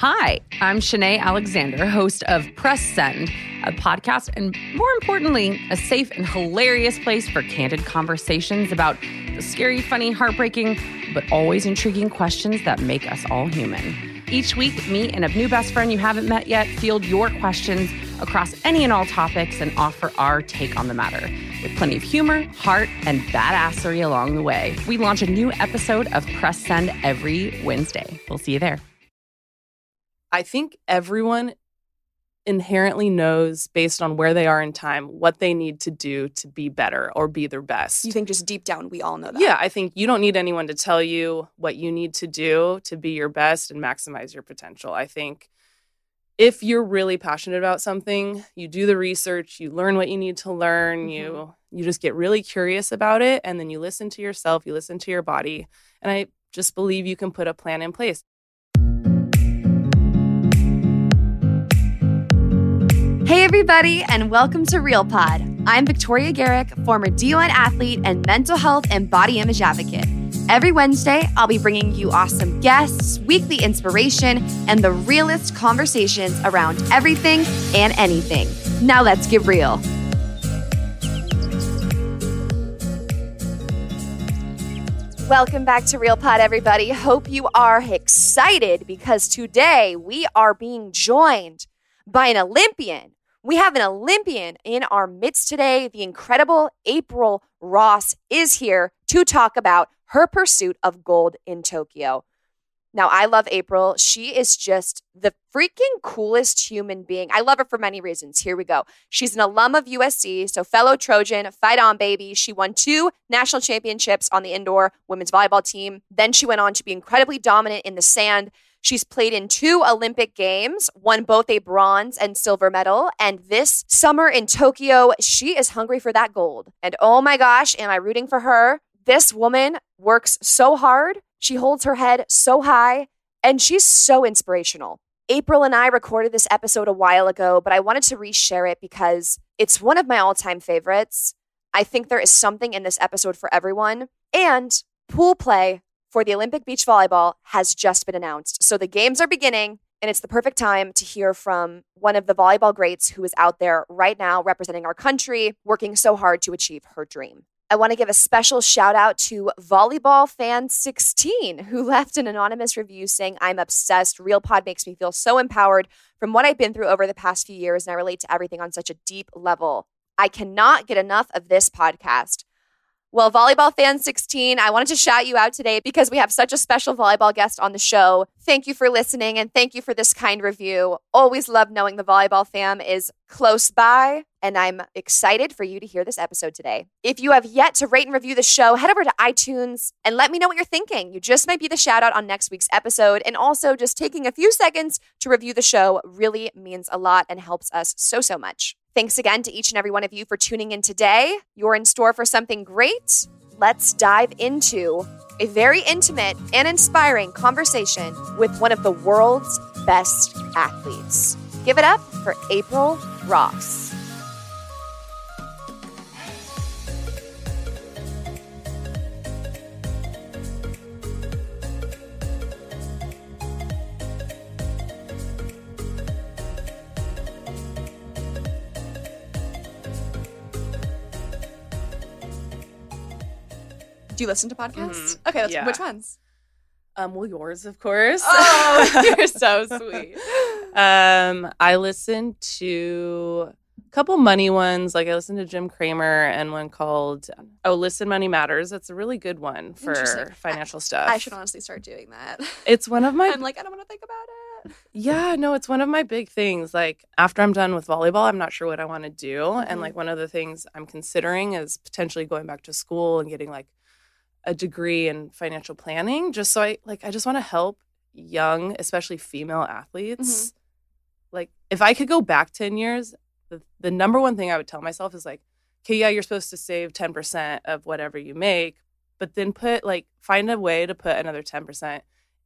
Hi, I'm Shanae Alexander, host of Press Send, a podcast and more importantly, a safe and hilarious place for candid conversations about the scary, funny, heartbreaking, but always intriguing questions that make us all human. Each week, me and a new best friend you haven't met yet field your questions across any and all topics and offer our take on the matter with plenty of humor, heart, and badassery along the way. We launch a new episode of Press Send every Wednesday. We'll see you there. I think everyone inherently knows based on where they are in time what they need to do to be better or be their best. You think just deep down we all know that? Yeah, I think you don't need anyone to tell you what you need to do to be your best and maximize your potential. I think if you're really passionate about something, you do the research, you learn what you need to learn, mm-hmm. you you just get really curious about it and then you listen to yourself, you listen to your body. And I just believe you can put a plan in place. Hey, everybody, and welcome to Real Pod. I'm Victoria Garrick, former D1 athlete and mental health and body image advocate. Every Wednesday, I'll be bringing you awesome guests, weekly inspiration, and the realest conversations around everything and anything. Now let's get real. Welcome back to Real Pod, everybody. Hope you are excited because today we are being joined by an Olympian we have an Olympian in our midst today. The incredible April Ross is here to talk about her pursuit of gold in Tokyo. Now, I love April. She is just the freaking coolest human being. I love her for many reasons. Here we go. She's an alum of USC, so fellow Trojan, fight on, baby. She won two national championships on the indoor women's volleyball team. Then she went on to be incredibly dominant in the sand. She's played in two Olympic Games, won both a bronze and silver medal. And this summer in Tokyo, she is hungry for that gold. And oh my gosh, am I rooting for her? This woman works so hard. She holds her head so high, and she's so inspirational. April and I recorded this episode a while ago, but I wanted to reshare it because it's one of my all time favorites. I think there is something in this episode for everyone. And pool play for the Olympic beach volleyball has just been announced. So the games are beginning, and it's the perfect time to hear from one of the volleyball greats who is out there right now representing our country, working so hard to achieve her dream. I want to give a special shout out to Volleyball Fan 16, who left an anonymous review saying, I'm obsessed. Real Pod makes me feel so empowered from what I've been through over the past few years, and I relate to everything on such a deep level. I cannot get enough of this podcast. Well, Volleyball Fan 16, I wanted to shout you out today because we have such a special volleyball guest on the show. Thank you for listening and thank you for this kind review. Always love knowing the Volleyball fam is close by, and I'm excited for you to hear this episode today. If you have yet to rate and review the show, head over to iTunes and let me know what you're thinking. You just might be the shout out on next week's episode. And also, just taking a few seconds to review the show really means a lot and helps us so, so much. Thanks again to each and every one of you for tuning in today. You're in store for something great. Let's dive into a very intimate and inspiring conversation with one of the world's best athletes. Give it up for April Ross. Do you listen to podcasts? Mm-hmm. Okay, yeah. which ones? Um, well, yours, of course. Oh, you're so sweet. Um, I listen to A couple money ones. Like I listened to Jim Cramer and one called Oh Listen Money Matters. That's a really good one for financial I, stuff. I should honestly start doing that. It's one of my I'm like, I don't want to think about it. Yeah, no, it's one of my big things. Like after I'm done with volleyball, I'm not sure what I want to do. Mm-hmm. And like one of the things I'm considering is potentially going back to school and getting like a degree in financial planning just so I like I just want to help young, especially female athletes. Mm-hmm. Like if I could go back 10 years, the, the number one thing I would tell myself is like, okay, yeah, you're supposed to save 10% of whatever you make, but then put like find a way to put another 10%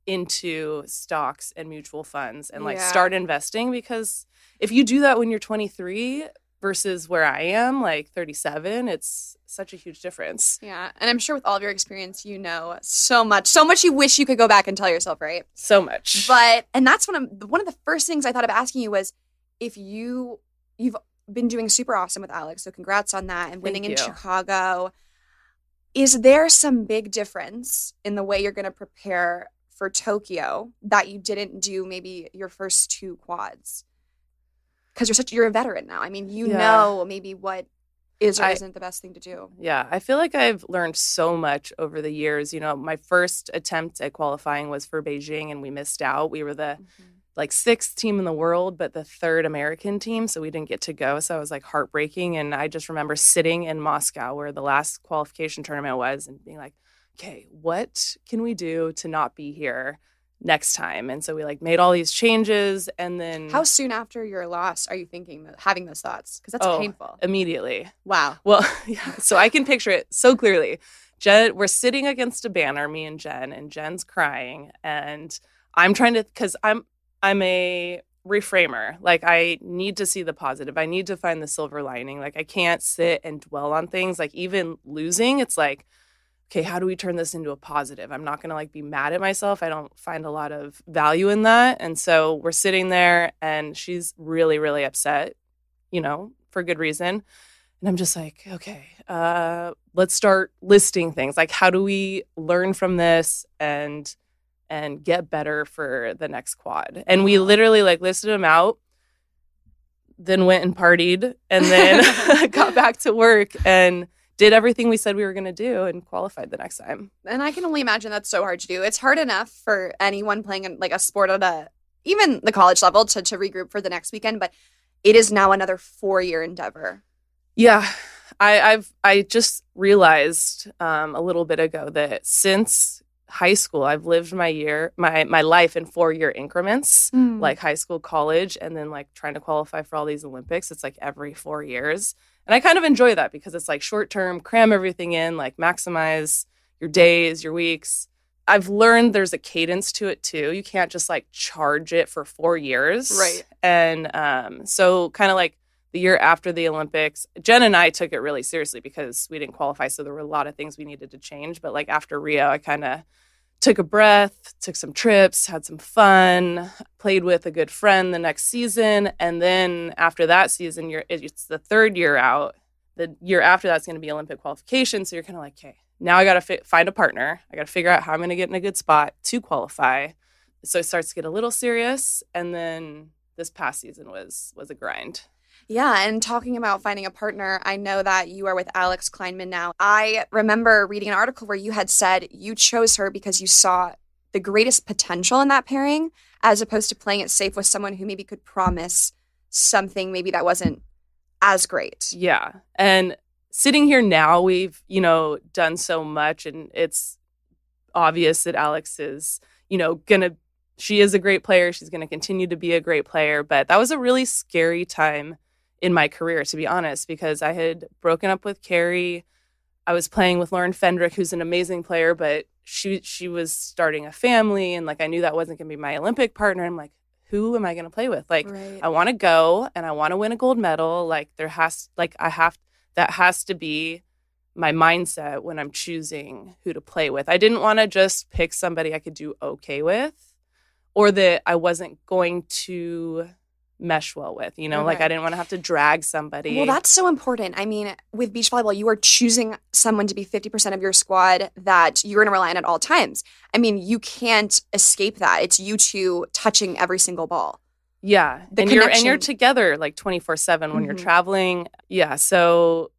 into stocks and mutual funds and like yeah. start investing because if you do that when you're 23 versus where I am, like 37, it's such a huge difference. Yeah. And I'm sure with all of your experience, you know so much, so much you wish you could go back and tell yourself, right? So much. But, and that's one of, one of the first things I thought of asking you was if you, you've been doing super awesome with Alex. So congrats on that and winning in Chicago. Is there some big difference in the way you're going to prepare for Tokyo that you didn't do maybe your first two quads? Because you're such you're a veteran now. I mean, you yeah. know maybe what is or I, isn't the best thing to do. Yeah, I feel like I've learned so much over the years. You know, my first attempt at qualifying was for Beijing, and we missed out. We were the mm-hmm. like sixth team in the world, but the third American team, so we didn't get to go. So it was like heartbreaking. And I just remember sitting in Moscow, where the last qualification tournament was, and being like, okay, what can we do to not be here next time? And so we like made all these changes and then How soon after your loss are you thinking having those thoughts? Because that's oh, painful. Immediately. Wow. Well, yeah. So I can picture it so clearly. Jen, we're sitting against a banner, me and Jen, and Jen's crying, and I'm trying to because I'm I'm a reframer. Like I need to see the positive. I need to find the silver lining. Like I can't sit and dwell on things. Like even losing, it's like okay, how do we turn this into a positive? I'm not going to like be mad at myself. I don't find a lot of value in that. And so we're sitting there and she's really, really upset, you know, for good reason. And I'm just like, okay, uh, let's start listing things. Like, how do we learn from this and and get better for the next quad? And we literally like listed them out, then went and partied, and then got back to work and did everything we said we were going to do and qualified the next time. And I can only imagine that's so hard to do. It's hard enough for anyone playing in, like a sport at a even the college level to to regroup for the next weekend, but it is now another four year endeavor. Yeah. I, I've I just realized um, a little bit ago that since high school, I've lived my year, my my life in four year increments, mm. like high school, college, and then like trying to qualify for all these Olympics. It's like every four years. And I kind of enjoy that because it's like short term, cram everything in, like maximize your days, your weeks. I've learned there's a cadence to it too. You can't just like charge it for four years. Right. And um, so, kind of like the year after the Olympics, Jen and I took it really seriously because we didn't qualify. So, there were a lot of things we needed to change. But like after Rio, I kind of took a breath, took some trips, had some fun, played with a good friend the next season, and then after that season, you're it's the third year out. The year after that's going to be Olympic qualification, so you're kind of like, okay, now I got to fi- find a partner. I got to figure out how I'm going to get in a good spot to qualify. So it starts to get a little serious, and then this past season was was a grind. Yeah, and talking about finding a partner, I know that you are with Alex Klineman now. I remember reading an article where you had said you chose her because you saw the greatest potential in that pairing as opposed to playing it safe with someone who maybe could promise something maybe that wasn't as great. Yeah. And sitting here now, we've, you know, done so much and it's obvious that Alex is, you know, going to she is a great player. She's going to continue to be a great player, but that was a really scary time in my career, to be honest, because I had broken up with Kerri. I was playing with Lauren Fendrick, who's an amazing player, but she she was starting a family, and like I knew that wasn't going to be my Olympic partner. I'm like, who am I going to play with? Like, right. I want to go and I want to win a gold medal. Like, there has like I have that has to be my mindset when I'm choosing who to play with. I didn't want to just pick somebody I could do okay with, or that I wasn't going to mesh well with, you know, okay. like I didn't want to have to drag somebody. Well, that's so important. I mean, with beach volleyball, you are choosing someone to be 50% of your squad that you're going to rely on at all times. I mean, you can't escape that. It's you two touching every single ball. Yeah. The and connection. you're and you're together like 24/7 when you're Mhm. traveling. Yeah, so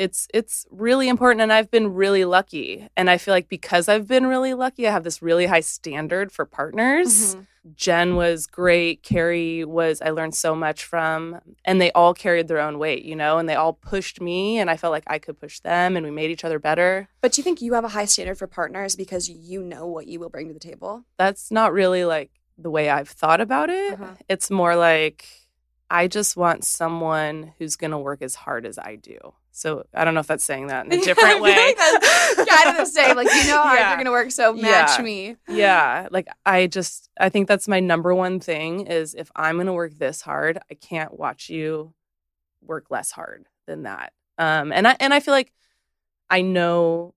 it's it's really important and I've been really lucky. And I feel like because I've been really lucky, I have this really high standard for partners. Mhm. Jen was great. Kerri was, I learned so much from, and they all carried their own weight, you know, and they all pushed me, and I felt like I could push them, and we made each other better. But do you think you have a high standard for partners because you know what you will bring to the table? That's not really like the way I've thought about it. Uh-huh. It's more like I just want someone who's going to work as hard as I do. So I don't know if that's saying that in a different way. feel like that's kind of the same. Like you know how hard Yeah. you're gonna work, so match Yeah. me. yeah like i just i think that's my number one thing is if i'm going to work this hard i can't watch you work less hard than that um and i and i feel like i know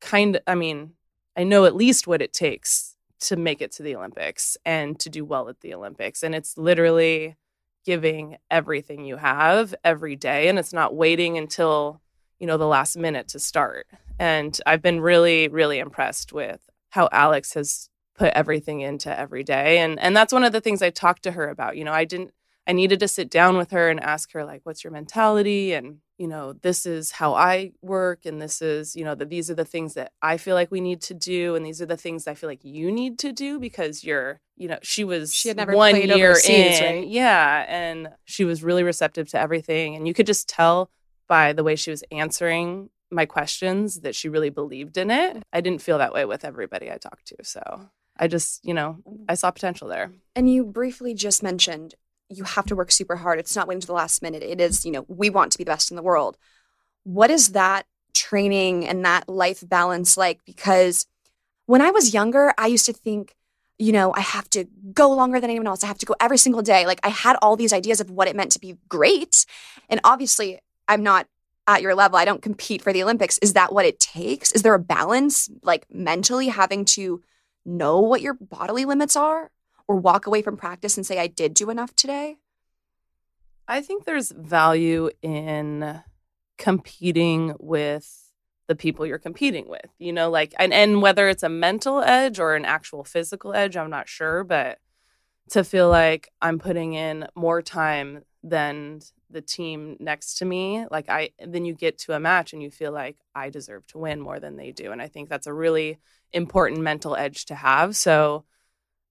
kind of i mean i know at least what it takes to make it to the olympics and to do well at the olympics and it's literally giving everything you have every day and it's not waiting until you know the last minute to start. And i've been really really impressed with how alex has put everything into every day and and that's one of the things i talked to her about you know i didn't i needed to sit down with her and ask her like what's your mentality? And you know this is how i work and this is you know that these are the things that i feel like we need to do and these are the things i feel like you need to do because you're you know she was She had never one played year overseas, in right? yeah and she was really receptive to everything and you could just tell by the way she was answering my questions that she really believed in it. Mm. I didn't feel that way with everybody I talked to. So I just, you know, mm. I saw potential there. And you briefly just mentioned you have to work super hard. It's not waiting to the last minute. It is, you know, we want to be the best in the world. What is that training and that life balance like? Because when I was younger, I used to think, you know, I have to go longer than anyone else. I have to go every single day. Like I had all these ideas of what it meant to be great. And obviously, I'm not at your level. I don't compete for the Olympics. Is that what it takes? Is there a balance, like mentally having to know what your bodily limits are or walk away from practice and say, I did do enough today? I think there's value in competing with the people you're competing with, you know, like, and, and whether it's a mental edge or an actual physical edge, I'm not sure, but to feel like I'm putting in more time than the team next to me, like I, then you get to a match and you feel like I deserve to win more than they do. And I think that's a really important mental edge to have. So,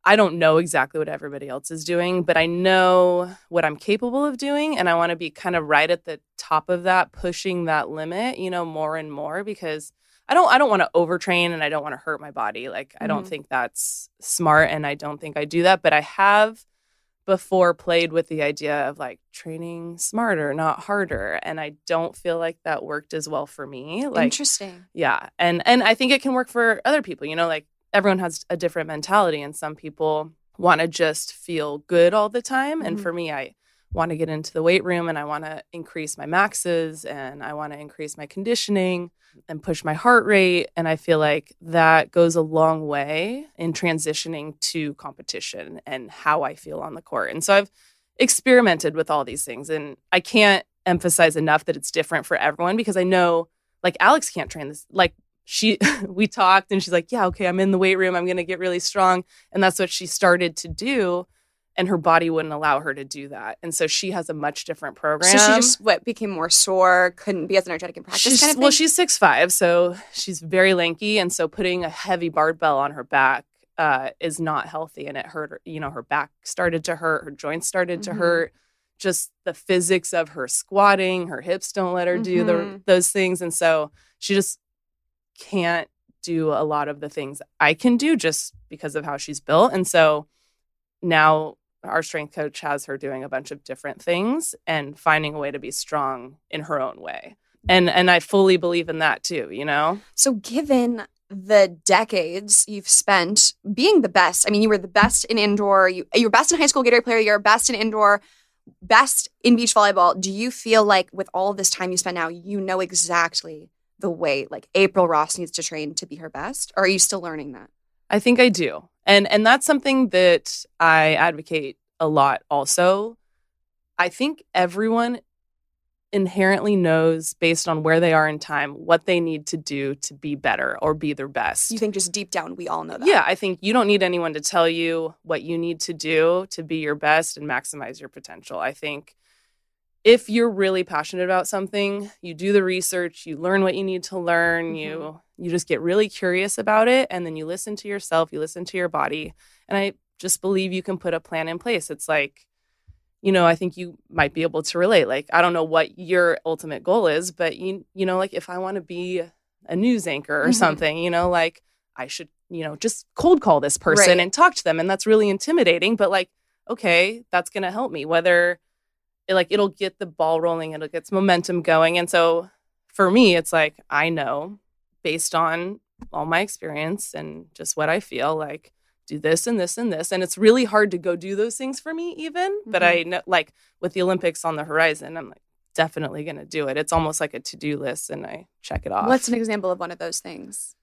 I don't know exactly what everybody else is doing, but I know what I'm capable of doing. And I want to be kind of right at the top of that, pushing that limit, you know, more and more because I don't I don't want to overtrain and I don't want to hurt my body. Like I don't Mhm. think that's smart and I don't think I do that. But I have before played with the idea of like training smarter, not harder. And I don't feel like that worked as well for me. Like Interesting. yeah and and i think it can work for other people you know like everyone has a different mentality and some people want to just feel good all the time and Mhm. for me i want to get into the weight room and i want to increase my maxes and i want to increase my conditioning and push my heart rate and i feel like that goes a long way in transitioning to competition and how i feel on the court and so i've experimented with all these things and i can't emphasize enough that it's different for everyone because i know like Alex can't train this. Like she, we talked and she's like, yeah, okay, I'm in the weight room. I'm going to get really strong. And that's what she started to do. And her body wouldn't allow her to do that. And so she has a much different program. So she just what became more sore, couldn't be as energetic in practice. She's, kind of well, she's six five, so she's very lanky. And so putting a heavy barbell on her back uh, is not healthy. And it hurt her, you know, her back started to hurt, her joints started to Mhm. hurt. Just the physics of her squatting, her hips don't let her do the, Mhm. those things. And so she just can't do a lot of the things I can do just because of how she's built. And so now our strength coach has her doing a bunch of different things and finding a way to be strong in her own way. And and I fully believe in that too, you know? So, given the decades you've spent being the best, I mean, you were the best in indoor, you, you were best in high school Gatorade player, you're best in indoor, best in beach volleyball. Do you feel like with all this time you spend now, you know exactly the way like April Ross needs to train to be her best? Or are you still learning that? I think I do. And and that's something that I advocate a lot also. I think everyone inherently knows based on where they are in time what they need to do to be better or be their best. You think just deep down we all know that? Yeah, I think you don't need anyone to tell you what you need to do to be your best and maximize your potential. I think if you're really passionate about something, you do the research, you learn what you need to learn, mm-hmm. you you just get really curious about it and then you listen to yourself, you listen to your body. And I just believe you can put a plan in place. It's like you know, I think you might be able to relate. Like, I don't know what your ultimate goal is, but you, you know, like if I want to be a news anchor or mm-hmm. something, you know, like I should, you know, just cold call this person right. and talk to them. And that's really intimidating, but like, okay, that's going to help me. Whether it, like it'll get the ball rolling, it'll get some momentum going. And so for me, it's like, I know based on all my experience and just what I feel like do this and this and this and it's really hard to go do those things for me even mm-hmm. but i know like with the olympics on the horizon i'm like definitely going to do it it's almost like a to-do list and i check it off what's an example of one of those things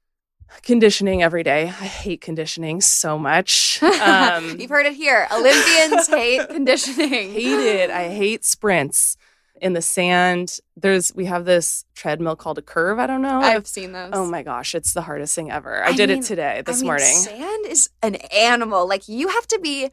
conditioning every day i hate conditioning so much um, you've heard it here olympians hate conditioning hate it i hate sprints in the sand. There's we have this treadmill called a curve. I don't know. I've seen those. Oh my gosh, it's the hardest thing ever. I, I did mean, it today, this I mean, morning. Sand is an animal. Like you have to be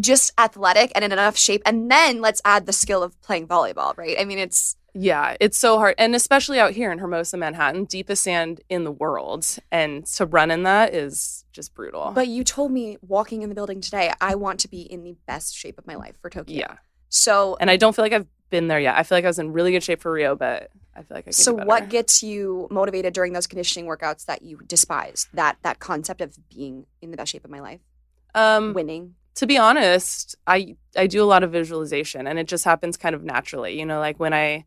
just athletic and in enough shape, and then let's add the skill of playing volleyball. Right? I mean, it's yeah, it's so hard, and especially out here in Hermosa, Manhattan, deepest sand in the world, and to run in that is just brutal. But you told me walking in the building today, I want to be in the best shape of my life for Tokyo. Yeah. So, and I don't feel like I've been there yet. I feel like I was in really good shape for Rio, but I feel like I So what gets you motivated during those conditioning workouts that you despise? That that concept of being in the best shape of my life? Um winning. To be honest, I I do a lot of visualization and it just happens kind of naturally. You know, like when I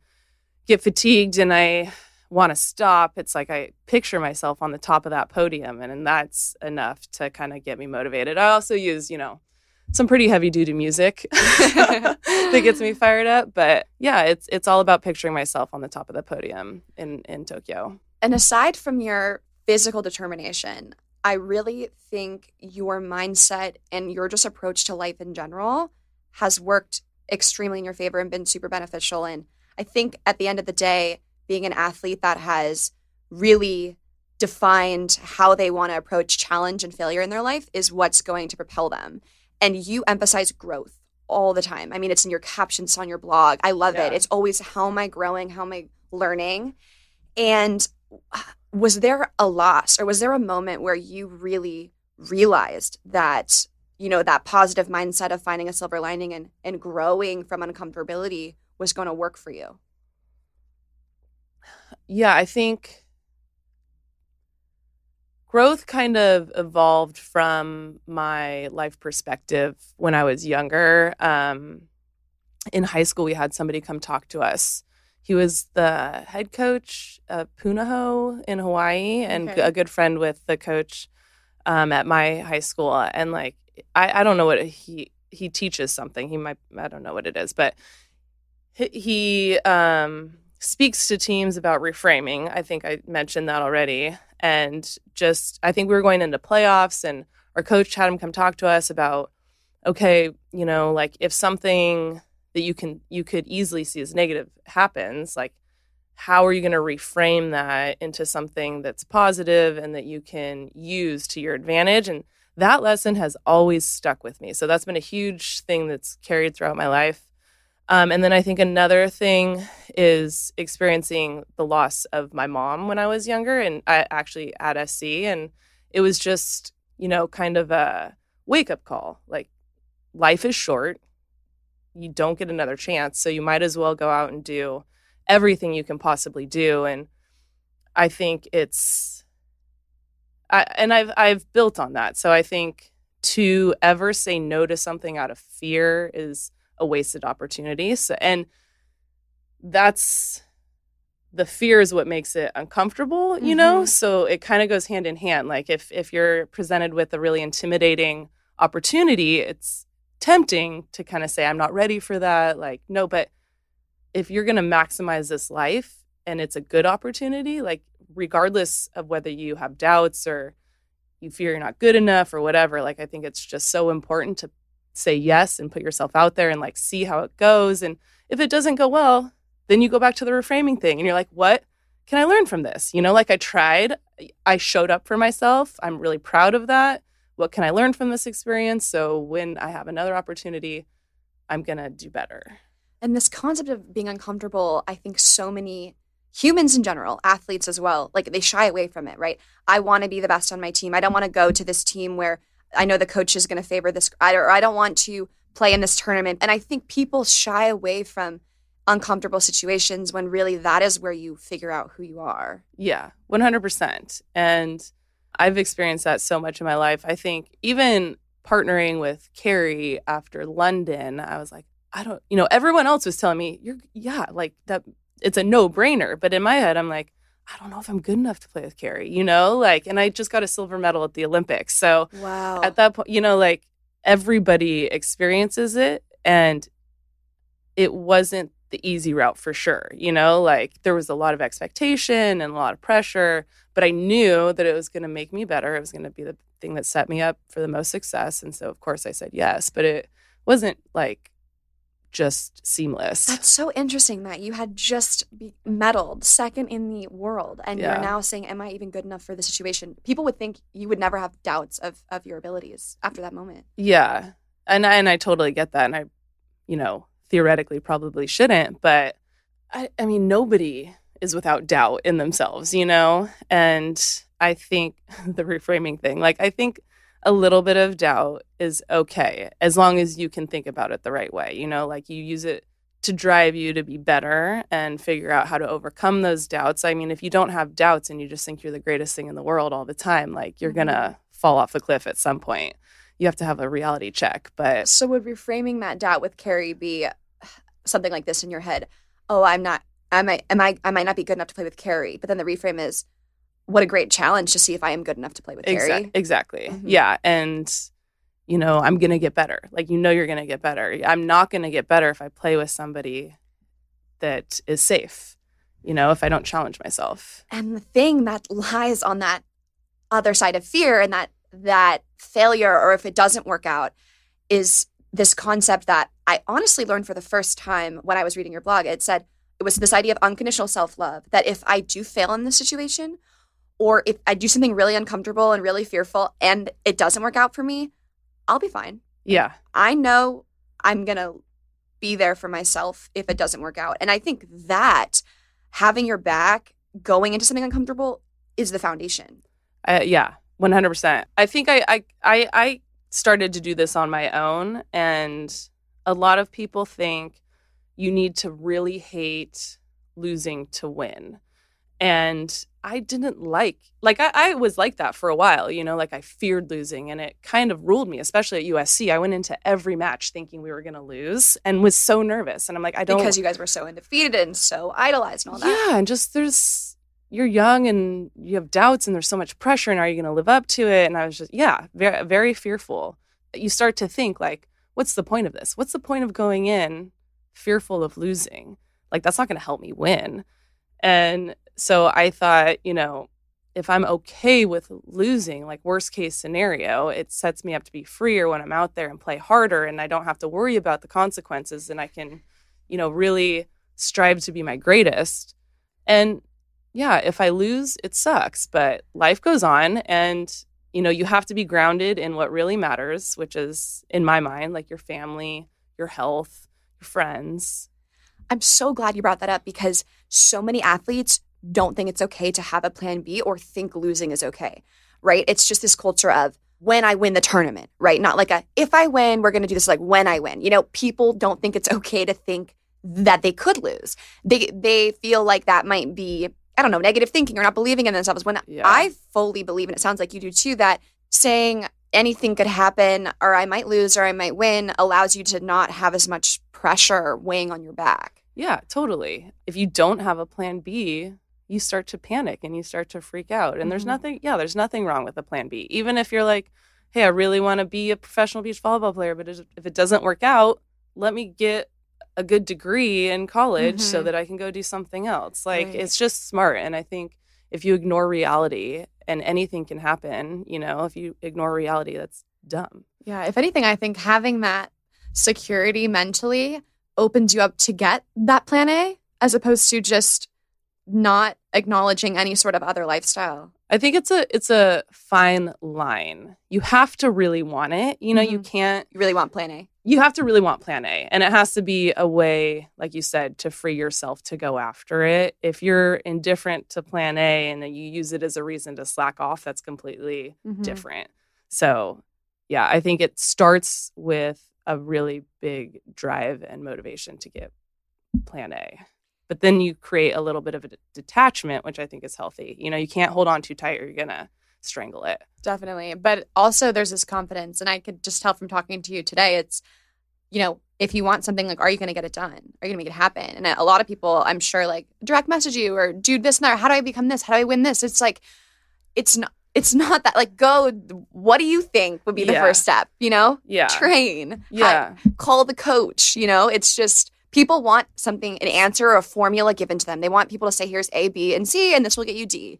get fatigued and I want to stop, it's like I picture myself on the top of that podium and, and that's enough to kind of get me motivated. I also use, you know, some pretty heavy duty music that gets me fired up. But yeah, it's it's all about picturing myself on the top of the podium in in Tokyo. And aside from your physical determination, I really think your mindset and your just approach to life in general has worked extremely in your favor and been super beneficial. And I think at the end of the day, being an athlete that has really defined how they want to approach challenge and failure in their life is what's going to propel them and you emphasize growth all the time. I mean, it's in your captions on your blog. I love yeah. it. It's always how am I growing? How am I learning? And was there a loss or was there a moment where you really realized that, you know, that positive mindset of finding a silver lining and, and growing from uncomfortability was going to work for you? Yeah, I think growth kind of evolved from my life perspective when I was younger. Um, in high school, we had somebody come talk to us. He was the head coach of Punahou in Hawaii and okay. a good friend with the coach um, at my high school. And like, I, I don't know what he he teaches something. He might I don't know what it is, but he, he um, speaks to teams about reframing. I think I mentioned that already and just I think we were going into playoffs and our coach had him come talk to us about okay, you know, like if something that you can you could easily see as negative happens, like how are you going to reframe that into something that's positive and that you can use to your advantage and that lesson has always stuck with me. So that's been a huge thing that's carried throughout my life. Um, and then I think another thing is experiencing the loss of my mom when I was younger and I actually at SC. And it was just, you know, kind of a wake up call. Like, life is short. You don't get another chance. So you might as well go out and do everything you can possibly do. And I think it's, I, and I've, I've built on that. So I think to ever say no to something out of fear is, a wasted opportunity. So, and that's the fear is what makes it uncomfortable, you mm-hmm. know? So it kind of goes hand in hand. Like if if you're presented with a really intimidating opportunity, it's tempting to kind of say I'm not ready for that. Like no, but if you're going to maximize this life and it's a good opportunity, like regardless of whether you have doubts or you fear you're not good enough or whatever, like I think it's just so important to say yes and put yourself out there and like see how it goes. And if it doesn't go well, then you go back to the reframing thing and you're like, what can I learn from this? You know, like I tried, I showed up for myself. I'm really proud of that. What can I learn from this experience? So when I have another opportunity, I'm going to do better. And this concept of being uncomfortable, I think so many humans in general, athletes as well, like they shy away from it, right? I want to be the best on my team. I don't want to go to this team where I know the coach is going to favor this, or I don't want to play in this tournament. And I think people shy away from uncomfortable situations when really that is where you figure out who you are. Yeah, 100%. And I've experienced that so much in my life. I think even partnering with Kerri after London, I was like, I don't, you know, everyone else was telling me, you're, yeah, like that, it's a no brainer. But in my head, I'm like, I don't know if I'm good enough to play with Kerri, you know, like, and I just got a silver medal at the Olympics. So wow. at that point, you know, like everybody experiences it. And it wasn't the easy route for sure. You know, like there was a lot of expectation and a lot of pressure, but I knew that it was going to make me better. It was going to be the thing that set me up for the most success. And so, of course, I said yes, but it wasn't like just seamless. That's so interesting that you had just medaled second in the world and yeah. you're now saying, Am I even good enough for the situation? People would think you would never have doubts of, of your abilities after that moment. Yeah. And I, and I totally get that. And I, you know, theoretically probably shouldn't, but I, I mean, nobody is without doubt in themselves, you know? And I think the reframing thing, like, I think a little bit of doubt is okay as long as you can think about it the right way, you know? Like, you use it to drive you to be better and figure out how to overcome those doubts. I mean, if you don't have doubts and you just think you're the greatest thing in the world all the time, like, you're mm-hmm. gonna fall off the cliff at some point. You have to have a reality check. But so, would reframing that doubt with Kerri be something like this in your head. Oh, I'm not. I might. Am I? I might not be good enough to play with Kerri. But then the reframe is, what a great challenge to see if I am good enough to play with Exa- Kerri. Exactly. Mm-hmm. Yeah, and you know, I'm gonna get better. Like you know, you're gonna get better. I'm not gonna get better if I play with somebody that is safe. You know, if I don't challenge myself. And the thing that lies on that other side of fear and that that failure or if it doesn't work out is this concept that I honestly learned for the first time when I was reading your blog. It said it was this idea of unconditional self love that if I do fail in this situation, or if I do something really uncomfortable and really fearful and it doesn't work out for me, I'll be fine. Yeah. I know I'm going to be there for myself if it doesn't work out. And I think that having your back going into something uncomfortable is the foundation. Uh, yeah, 100%. I think I, I, I, I started to do this on my own. And a lot of people think you need to really hate losing to win. And I didn't like, like, I, I, was like that for a while, you know, like I feared losing and it kind of ruled me, especially at USC. I went into every match thinking we were going to lose and was so nervous. And I'm like, I don't. Because you guys were so undefeated and so idolized and all that. Yeah. And just there's, you're young and you have doubts and there's so much pressure and are you going to live up to it? And i was just yeah very very fearful. You start to think like what's the point of this? What's the point of going in fearful of losing? Like that's not going to help me win. And so i thought you know if i'm okay with losing like worst case scenario it sets me up to be freer when i'm out there and play harder and i don't have to worry about the consequences and i can you know really strive to be my greatest. And yeah, if I lose, it sucks, but life goes on and you know, you have to be grounded in what really matters, which is in my mind like your family, your health, your friends. I'm so glad you brought that up because so many athletes don't think it's okay to have a plan B or think losing is okay. Right? It's just this culture of when I win the tournament, right? Not like a if I win, we're going to do this like when I win. You know, people don't think it's okay to think that they could lose. They they feel like that might be I don't know, negative thinking or not believing in themselves. When yeah. I fully believe, and it sounds like you do too, that saying anything could happen or I might lose or I might win allows you to not have as much pressure weighing on your back. Yeah, totally. If you don't have a plan B, you start to panic and you start to freak out. And mm-hmm. there's nothing, yeah, there's nothing wrong with a plan B. Even if you're like, hey, I really want to be a professional beach volleyball player, but if it doesn't work out, let me get a good degree in college mm-hmm. so that I can go do something else. Like right. it's just smart. And I think if you ignore reality and anything can happen, you know, if you ignore reality, that's dumb. Yeah. If anything, I think having that security mentally opens you up to get that plan A as opposed to just not acknowledging any sort of other lifestyle. I think it's a it's a fine line. You have to really want it. You know, mm-hmm. you can't you really want plan A. You have to really want plan A. And it has to be a way, like you said, to free yourself to go after it. If you're indifferent to plan A and you use it as a reason to slack off, that's completely mm-hmm. different. So yeah, I think it starts with a really big drive and motivation to get plan A but then you create a little bit of a d- detachment which i think is healthy you know you can't hold on too tight or you're gonna strangle it. Definitely. But also there's this confidence and i could just tell from talking to you today it's you know if you want something like are you going to get it done? Are you going to make it happen? And a lot of people i'm sure like direct message you or do this and that how do i become this? How do i win this? It's like it's not it's not that like go what do you think would be the yeah. first step you know? Yeah. Train. Yeah. call the coach you know? It's just people want something, an answer or a formula given to them. They want people to say, here's A, B, and C, and this will get you D.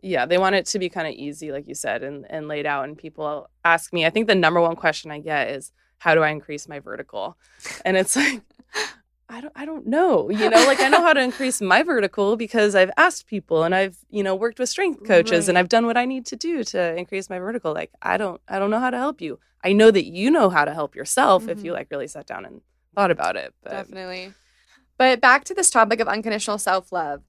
Yeah, they want it to be kind of easy, like you said, and, and laid out. And people ask me, I think the number one question I get is, how do I increase my vertical? And it's like, I don't I don't know. You know, like I know how to increase my vertical because I've asked people and I've, you know, worked with strength coaches right. and I've done what I need to do to increase my vertical. Like I don't I don't know how to help you. I know that you know how to help yourself mm-hmm. if you mm-hmm. like really sat down and thought about it. But. Definitely. But back to this topic of unconditional self love.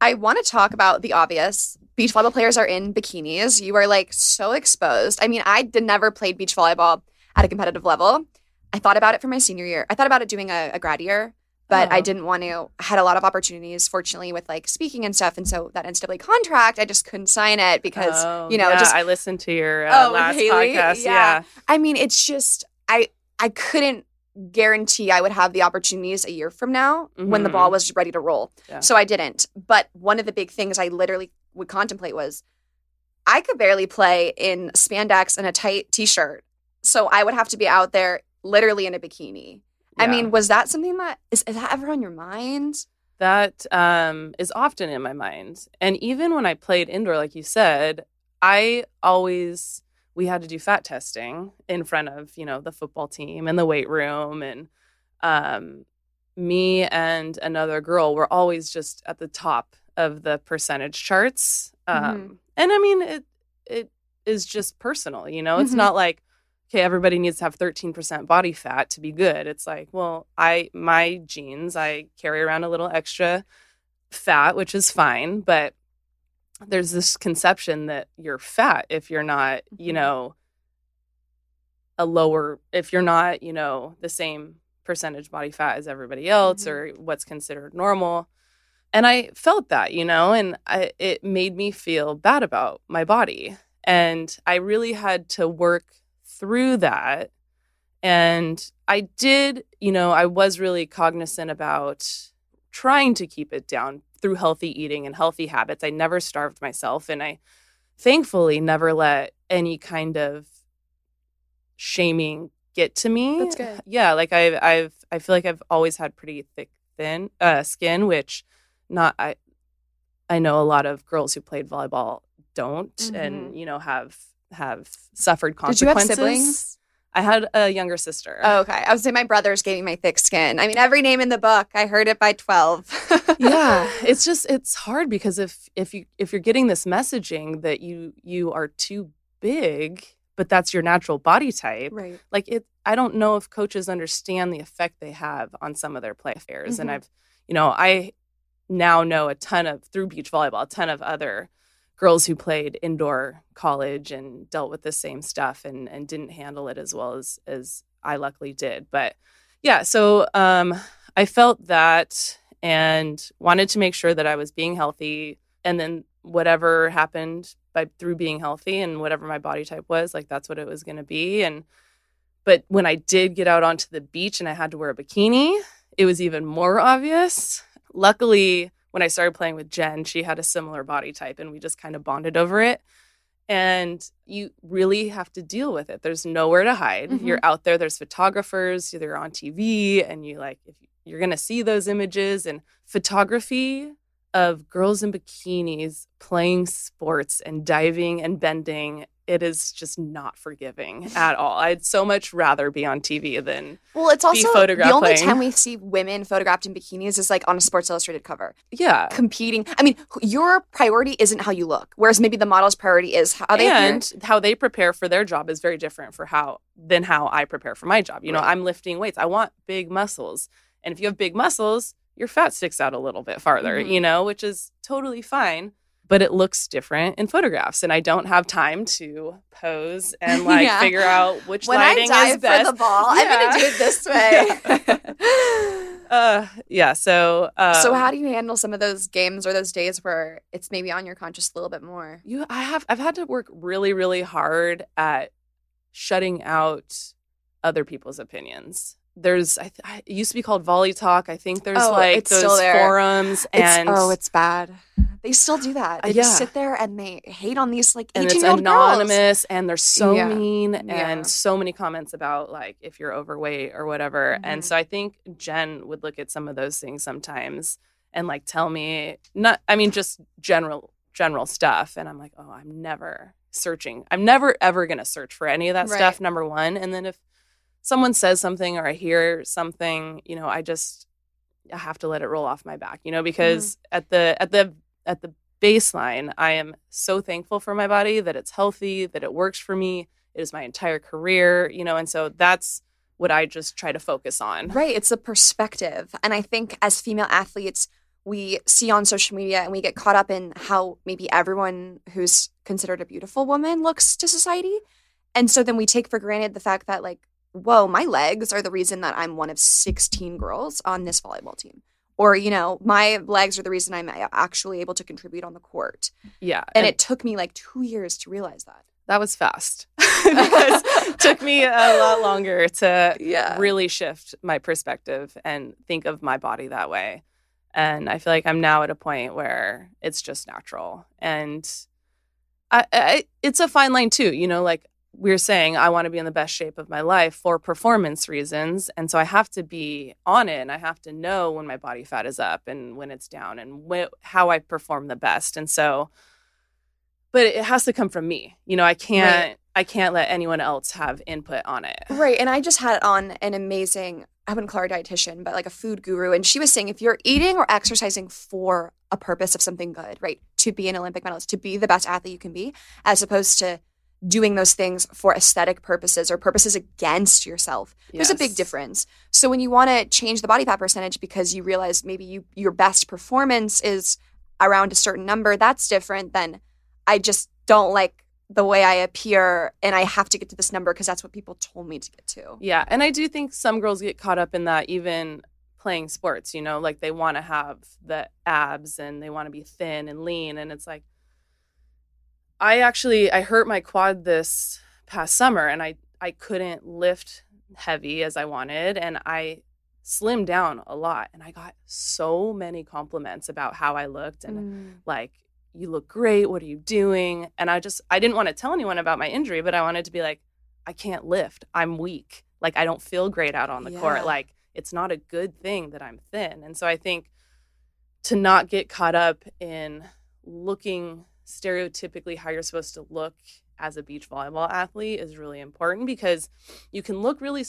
I want to talk about the obvious. Beach volleyball players are in bikinis. You are like so exposed. I mean, I did never played beach volleyball at a competitive level. I thought about it for my senior year. I thought about it doing a, a grad year, but oh. I didn't want to. I had a lot of opportunities, fortunately, with like speaking and stuff. And so that NCAA contract, I just couldn't sign it because, oh, you know, yeah, just. I listened to your uh, oh, last podcast. Yeah. yeah. I mean, it's just, I, I couldn't guarantee I would have the opportunities a year from now mm-hmm. when the ball mm-hmm. was ready to roll. Yeah. So I didn't. But one of the big things I literally would contemplate was I could barely play in spandex and a tight t shirt. So I would have to be out there literally in a bikini. Yeah. I mean, was that something that is, is that ever on your mind? That um, is often in my mind. And even when I played indoor, like you said, I always we had to do fat testing in front of you know the football team and the weight room and um, me and another girl were always just at the top of the percentage charts um, mm-hmm. and i mean it it is just personal you know it's mm-hmm. not like okay everybody needs to have 13% body fat to be good it's like well i my genes i carry around a little extra fat which is fine but there's this conception that you're fat if you're not, you mm-hmm. know, a lower, if you're not, you know, the same percentage body fat as everybody else mm-hmm. or what's considered normal. And I felt that, you know, and I, it made me feel bad about my body. And I really had to work through that. And I did, you know, I was really cognizant about trying to keep it down through healthy eating and healthy habits. I never starved myself and I thankfully never let any kind of shaming get to me. That's good. Yeah, like I've I've I feel like I've always had pretty thick thin uh skin which not I I know a lot of girls who played volleyball don't mm-hmm. and you know have have suffered consequences. Did you have siblings? I had a younger sister. Oh, okay. I would say my brothers gave me my thick skin. I mean, every name in the book, I heard it by 12. yeah. It's just it's hard because if if you if you're getting this messaging that you you are too big, but that's your natural body type. Right. Like it I don't know if coaches understand the effect they have on some of their players. Mm-hmm. And I've you know, I now know a ton of through beach volleyball, a ton of other girls who played indoor college and dealt with the same stuff and and didn't handle it as well as as I luckily did. But yeah, so um, I felt that and wanted to make sure that I was being healthy, and then whatever happened by through being healthy and whatever my body type was, like that's what it was going to be. And but when I did get out onto the beach and I had to wear a bikini, it was even more obvious. Luckily, when I started playing with Jen, she had a similar body type and we just kind of bonded over it. And you really have to deal with it. There's nowhere to hide. Mm-hmm. You're out there, there's photographers, they're on TV, and you like, if you're going to see those images and photography, of girls in bikinis playing sports and diving and bending it is just not forgiving at all. I'd so much rather be on TV than well. It's also the only playing. time we see women photographed in bikinis is like on a Sports Illustrated cover. Yeah, competing. I mean, your priority isn't how you look, whereas maybe the model's priority is how they and appear. how they prepare for their job is very different for how than how I prepare for my job. You know, right. I'm lifting weights. I want big muscles, and if you have big muscles, your fat sticks out a little bit farther. Mm-hmm. You know, which is totally fine but it looks different in photographs and i don't have time to pose and like yeah. figure out which when lighting I dive is best for the ball yeah. i'm gonna do it this way yeah. uh, yeah so uh, so how do you handle some of those games or those days where it's maybe on your conscious a little bit more you i have i've had to work really really hard at shutting out other people's opinions there's I, th- it used to be called volley talk i think there's oh, like those forums and it's, oh it's bad they still do that. They yeah. just sit there and they hate on these like and it's anonymous and they're so yeah. mean and yeah. so many comments about like if you're overweight or whatever. Mm-hmm. And so I think Jen would look at some of those things sometimes and like tell me not I mean just general general stuff and I'm like, "Oh, I'm never searching. I'm never ever going to search for any of that right. stuff number 1." And then if someone says something or I hear something, you know, I just I have to let it roll off my back, you know, because mm-hmm. at the at the at the baseline, I am so thankful for my body that it's healthy, that it works for me. It is my entire career, you know, and so that's what I just try to focus on. Right. It's a perspective. And I think as female athletes, we see on social media and we get caught up in how maybe everyone who's considered a beautiful woman looks to society. And so then we take for granted the fact that, like, whoa, my legs are the reason that I'm one of 16 girls on this volleyball team or you know my legs are the reason i'm uh, actually able to contribute on the court. Yeah and, and it took me like two years to realize that. That was fast. Because it took me a lot longer to yeah. really shift my perspective and think of my body that way. And i feel like i'm now at a point where it's just natural. And I, I it's a fine line too you know like we're saying I want to be in the best shape of my life for performance reasons. And so I have to be on it and I have to know when my body fat is up and when it's down and wh- how I perform the best. And so, but it has to come from me. You know, I can't. Right. I can't let anyone else have input on it. Right. And I just had on an amazing, I wouldn't call her a dietitian, but like a food guru. And she was saying if you're eating or exercising for a purpose of something good, right, to be an Olympic medalist, to be the best athlete you can be, as opposed to doing those things for aesthetic purposes or purposes against yourself. There's a big difference. So when you want to change the body fat percentage because you realize maybe you your best performance is around a certain number, that's different than I just don't like the way I appear and I have to get to this number because that's what people told me to get to. Yeah, and I do think some girls get caught up in that even playing sports, you know, like they want to have the abs and they want to be thin and lean and it's like I actually I hurt my quad this past summer and I I couldn't lift heavy as I wanted and I slimmed down a lot and I got so many compliments about how I looked and mm. like you look great. What are you doing? And I just I didn't want to tell anyone about my injury but I wanted to be like I can't lift. I'm weak. Like I don't feel great out on the yeah. court like it's not a good thing that I'm thin. And so I think to not get caught up in looking stereotypically how you're supposed to look as a beach volleyball athlete is really important because you can look really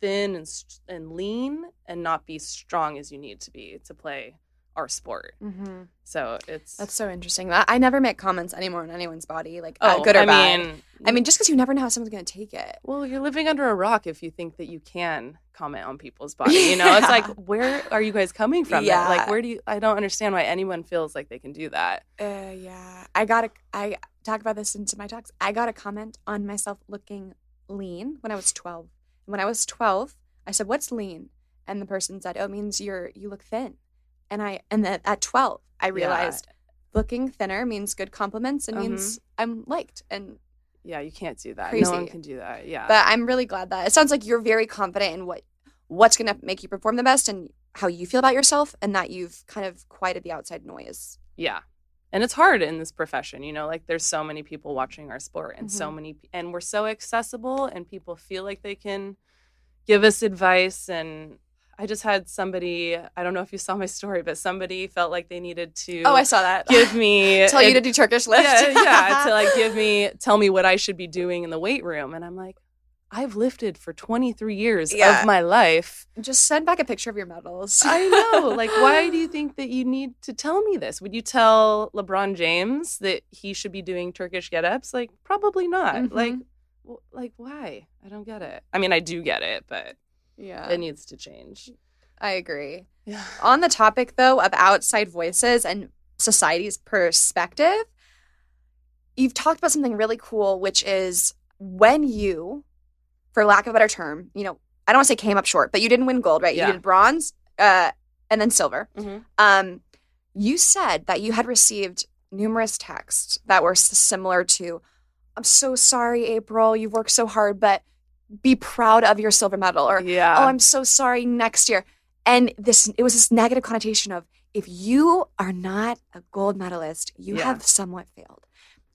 thin and, and lean and not be strong as you need to be to play our sport. Mm-hmm. So it's that's so interesting. I never make comments anymore on anyone's body, like uh, oh, good or I bad. Mean, I mean, just because you never know how someone's going to take it. Well, you're living under a rock if you think that you can comment on people's body. You know, yeah. it's like where are you guys coming from? Yeah, like where do you? I don't understand why anyone feels like they can do that. Uh, yeah, I got to. I talk about this into my talks. I got a comment on myself looking lean when I was 12. When I was 12, I said, "What's lean?" And the person said, "Oh, it means you're you look thin." And I and then at 12 I realized yeah. looking thinner means good compliments and mm-hmm. means I'm liked and yeah, you can't do that. Crazy. No one can do that. Yeah. But I'm really glad that it sounds like you're very confident in what what's going to make you perform the best and how you feel about yourself and that you've kind of quieted the outside noise. Yeah. And it's hard in this profession, you know, like there's so many people watching our sport and mm-hmm. so many and we're so accessible and people feel like they can give us advice and I just had somebody, I don't know if you saw my story, but somebody felt like they needed to Oh, I saw that. give me Tell you to do Turkish lift. Yeah, yeah, to like give me tell me what I should be doing in the weight room. And I'm like, I've lifted for 23 years Yeah. of my life. Just send back a picture of your medals. I know. Like, why do you think that you need to tell me this? Would you tell LeBron James that he should be doing Turkish get ups? Like, probably not. Mhm. Like, w- like why? I don't get it. I mean, I do get it, but yeah, it needs to change. I agree. Yeah. On the topic though of outside voices and society's perspective, you've talked about something really cool, which is when you, for lack of a better term, you know, I don't want to say came up short, but you didn't win gold, right? Yeah. You did bronze, uh, and then silver. Mhm. Um, you said that you had received numerous texts that were similar to, "I'm so sorry, April. You've worked so hard, but be proud of your silver medal," or Yeah. oh i'm so sorry next year and this it was this negative connotation of if you are not a gold medalist you Yeah. have somewhat failed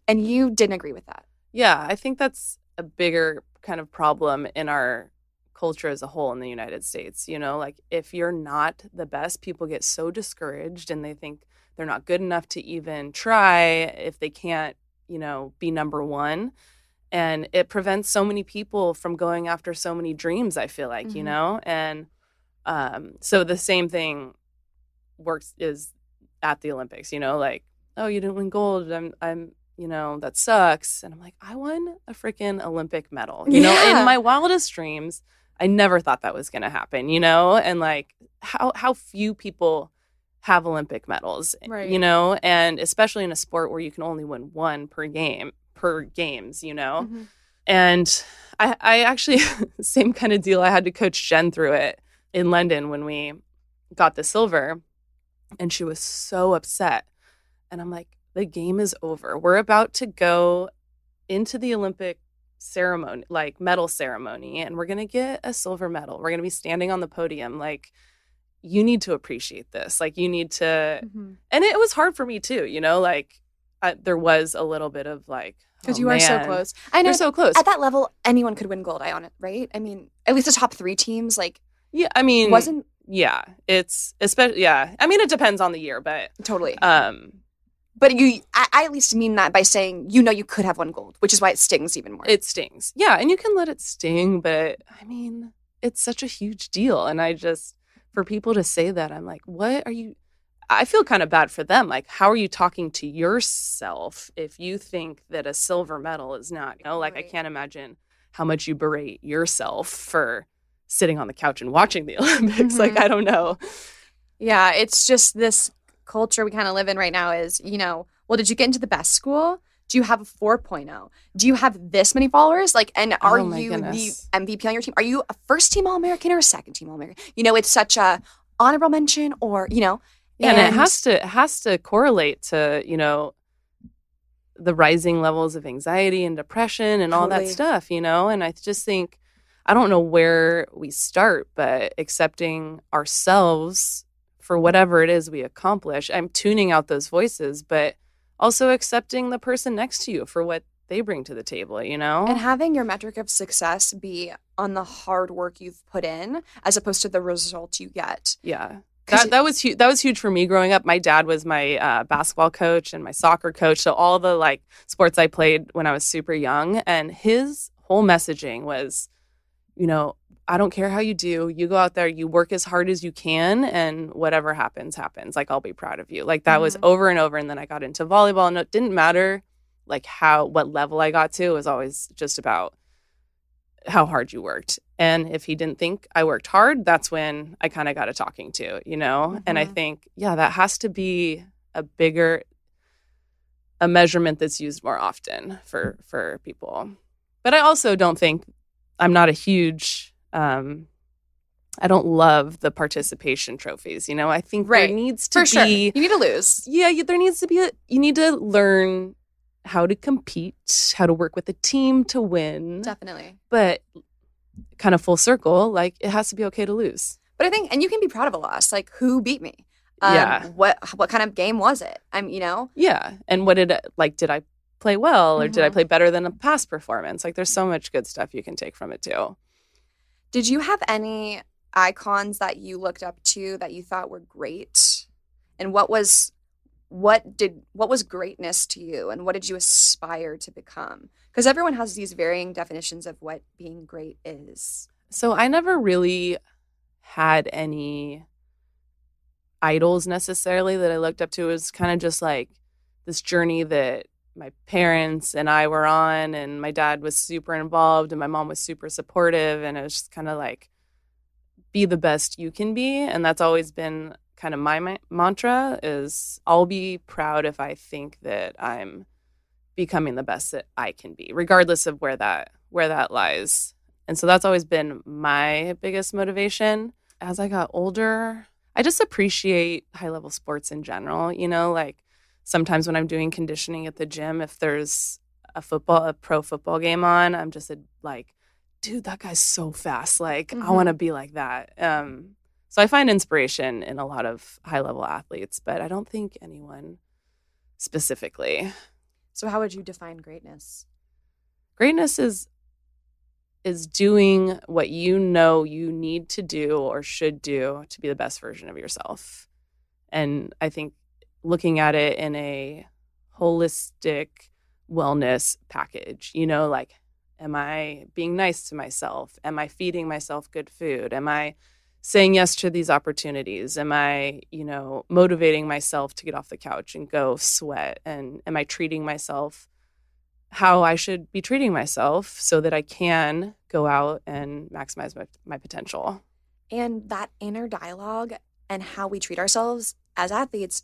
and you didn't agree with that Yeah, I think that's a bigger kind of problem in our culture as a whole in the United States. You know, like if you're not the best, people get so discouraged and they think they're not good enough to even try if they can't, you know, be number one. And it prevents so many people from going after so many dreams, I feel like, you Mhm. know? And um, so the same thing works is at the Olympics, you know, like, oh, you didn't win gold. I'm, I'm, you know, that sucks. And I'm like, I won a freaking Olympic medal. You know, in my wildest dreams, I never thought that was going to happen, you know? And like how how few people have Olympic medals, Right. you know, and especially in a sport where you can only win one per game per games, you know. Mm-hmm. And I, I actually, same kind of deal. I had to coach Jen through it in London when we got the silver. And she was so upset. And I'm like, the game is over. We're about to go into the Olympic ceremony, like medal ceremony, and we're going to get a silver medal. We're going to be standing on the podium. Like, you need to appreciate this. Like, you need to. Mm-hmm. And it was hard for me too, you know, like, I, there was a little bit of like, because oh, you are so close i know You're so close. at that level anyone could win gold i on it right i mean at least the top three teams like Yeah, I mean, wasn't yeah, it's especially yeah. I mean, it depends on the year, but totally um, but you I, I at least mean that by saying you know you could have won gold which is why it stings even more it stings. Yeah, and you can let it sting, but I mean, it's such a huge deal, and I just for people to say that, I'm like, what are you? I feel kind of bad for them. Like, how are you talking to yourself if you think that a silver medal is not? You know, like I can't imagine how much you berate yourself for sitting on the couch and watching the Olympics. Like, Mhm. I don't know. Yeah, it's just this culture we kind of live in right now is, you know, well, did you get into the best school? Do you have a 4.0? Do you have this many followers? Like, and are Oh you goodness. the MVP on your team? Are you a first team All American or a second team All American? You know, it's such a honorable mention or, you know, Yeah, and, it has to it has to correlate to you know the rising levels of anxiety and depression and all that stuff. You know, and I just think I don't know where we start, but accepting ourselves for whatever it is we accomplish. I'm tuning out those voices, but also accepting the person next to you for what they bring to the table. You know, and having your metric of success be on the hard work you've put in as opposed to the result you get. Yeah. That, that was huge. That was huge for me growing up. My dad was my uh, basketball coach and my soccer coach. So all the like sports I played when I was super young, and his whole messaging was, you know, I don't care how you do. You go out there, you work as hard as you can, and whatever happens, happens. Like I'll be proud of you. Like that was Mhm. over and over. And then I got into volleyball, and it didn't matter like how what level I got to. It was always just about how hard you worked. And if he didn't think I worked hard, that's when I kind of got a talking to, you know? And I Mhm. think, yeah, that has to be a bigger a measurement that's used more often for for people. But I also don't think I'm not a huge um I don't love the participation trophies, you know? I think Right. there needs to For sure. be You need to lose. yeah, you, there needs to be a you need to learn how to compete, how to work with a team to win Definitely. but kind of full circle, like it has to be okay to lose. But I think, and you can be proud of a loss. Like, who beat me? Um, Yeah. What what kind of game was it? I'm, you know, Yeah. And what did like did I play well or did I Mhm. play better than a past performance? Like there's so much good stuff you can take from it too. did you have any icons that you looked up to that you thought were great? And what was what did what was greatness to you and what did you aspire to become? Because everyone has these varying definitions of what being great is. So I never really had any idols necessarily that I looked up to. It was kind of just like this journey that my parents and I were on, and my dad was super involved, and my mom was super supportive, and it was just kind of like be the best you can be, and that's always been kind of my, my mantra is I'll be proud if I think that I'm becoming the best that I can be, regardless of where that where that lies. And so that's always been my biggest motivation. As I got older, I just appreciate high level sports in general. You know, like sometimes when I'm doing conditioning at the gym, if there's a football, a pro football game on, I'm just a, like, dude, that guy's so fast. Like, mm-hmm. I want to be like that. Um, so I find inspiration in a lot of high level athletes, but I don't think anyone specifically. So how would you define greatness? Greatness is is doing what you know you need to do or should do to be the best version of yourself. And I think looking at it in a holistic wellness package, you know, like, am I being nice to myself? Am I feeding myself good food? Am I saying yes to these opportunities? Am I, you know, motivating myself to get off the couch and go sweat? And am I treating myself how I should be treating myself so that I can go out and maximize my, my potential. And that inner dialogue and how we treat ourselves as athletes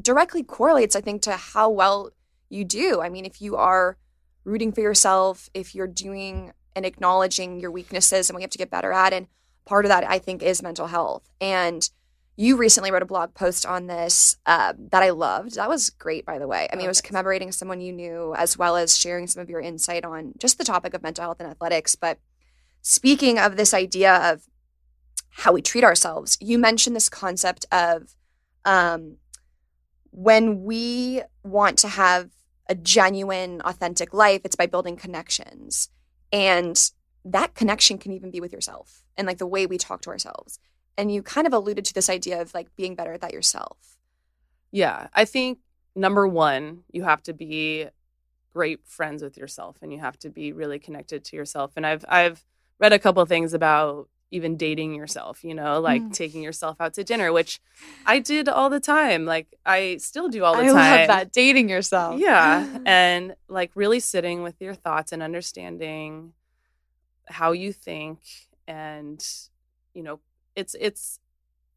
directly correlates, I think, to how well you do. I mean, if you are rooting for yourself, if you're doing and acknowledging your weaknesses and you have to get better at, and part of that, I think, is mental health. And you recently wrote a blog post on this uh, that I loved. That was great, by the way. I mean, it was commemorating someone you knew as well as sharing some of your insight on just the topic of mental health and athletics. But speaking of this idea of how we treat ourselves, you mentioned this concept of um, when we want to have a genuine, authentic life, it's by building connections. And that connection can even be with yourself and like the way we talk to ourselves and you kind of alluded to this idea of like being better at that yourself. Yeah, I think number one, you have to be great friends with yourself and you have to be really connected to yourself. And I've I've read a couple things about even dating yourself, you know, like mm. taking yourself out to dinner, which I did all the time. Like I still do all the I time. I love that dating yourself. Yeah, and like really sitting with your thoughts and understanding how you think and you know it's it's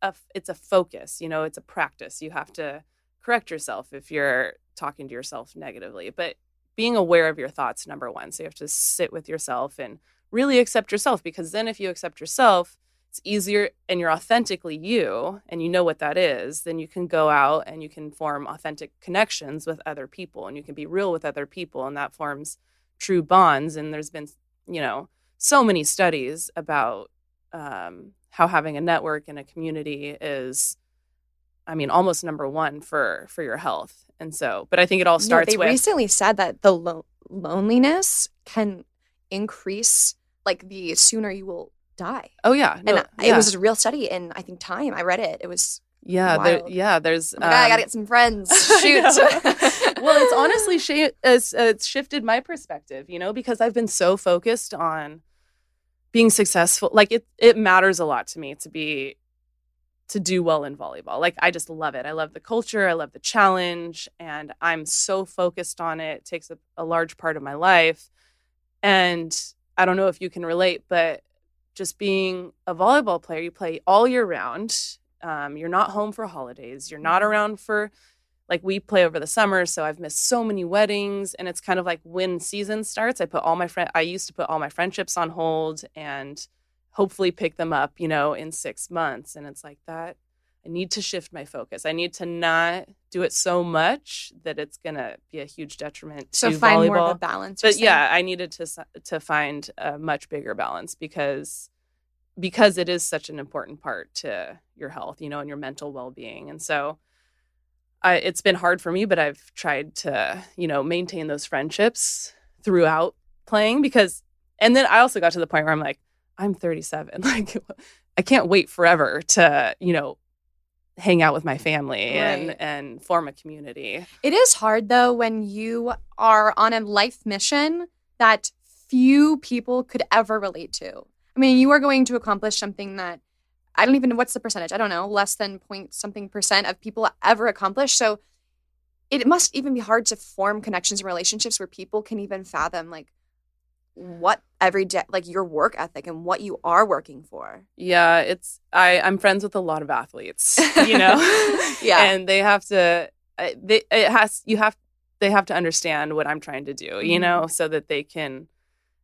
a it's a focus you know it's a practice. You have to correct yourself if you're talking to yourself negatively but being aware of your thoughts number one. So you have to sit with yourself and really accept yourself because then if you accept yourself it's easier and you're authentically you and you know what that is then you can go out and you can form authentic connections with other people and you can be real with other people and that forms true bonds. And there's been you know so many studies about um, how having a network and a community is I mean, almost number one for for your health. And so, but I think it all starts. Yeah, they with, recently said that the lo- loneliness can increase, like the sooner you will die. Oh yeah, no, and yeah. it was a real study in I think Time. I read it. It was yeah, there, yeah. There's um, I gotta get some friends. Shoot. well, it's honestly sh- it's, it's shifted my perspective, you know, because I've been so focused on being successful like it it matters a lot to me to be to do well in volleyball. Like i just love it. I love the culture. I love the challenge and i'm so focused on it. It takes a, a large part of my life and i don't know if you can relate but just being a volleyball player you play all year round. Um, you're not home for holidays. You're not mm-hmm. around for like we play over the summer so i've missed so many weddings and it's kind of like when season starts i put all my friend i used to put all my friendships on hold and hopefully pick them up you know in six months and it's like that i need to shift my focus i need to not do it so much that it's going to be a huge detriment so to find volleyball. more of a balance but yeah i needed to to find a much bigger balance because because it is such an important part to your health you know and your mental well-being and so I, it's been hard for me, but I've tried to, you know, maintain those friendships throughout playing because, and then I also got to the point where I'm like, I'm 37. Like I can't wait forever to, you know, hang out with my family right. and and form a community. It is hard though when you are on a life mission that few people could ever relate to. I mean, you are going to accomplish something that I don't even know what's the percentage. I don't know, less than point something percent of people ever accomplish. So it must even be hard to form connections and relationships where people can even fathom like what every day like your work ethic and what you are working for yeah it's i i'm friends with a lot of athletes you know yeah and they have to they it has you have they have to understand what i'm trying to do mm-hmm. you know so that they can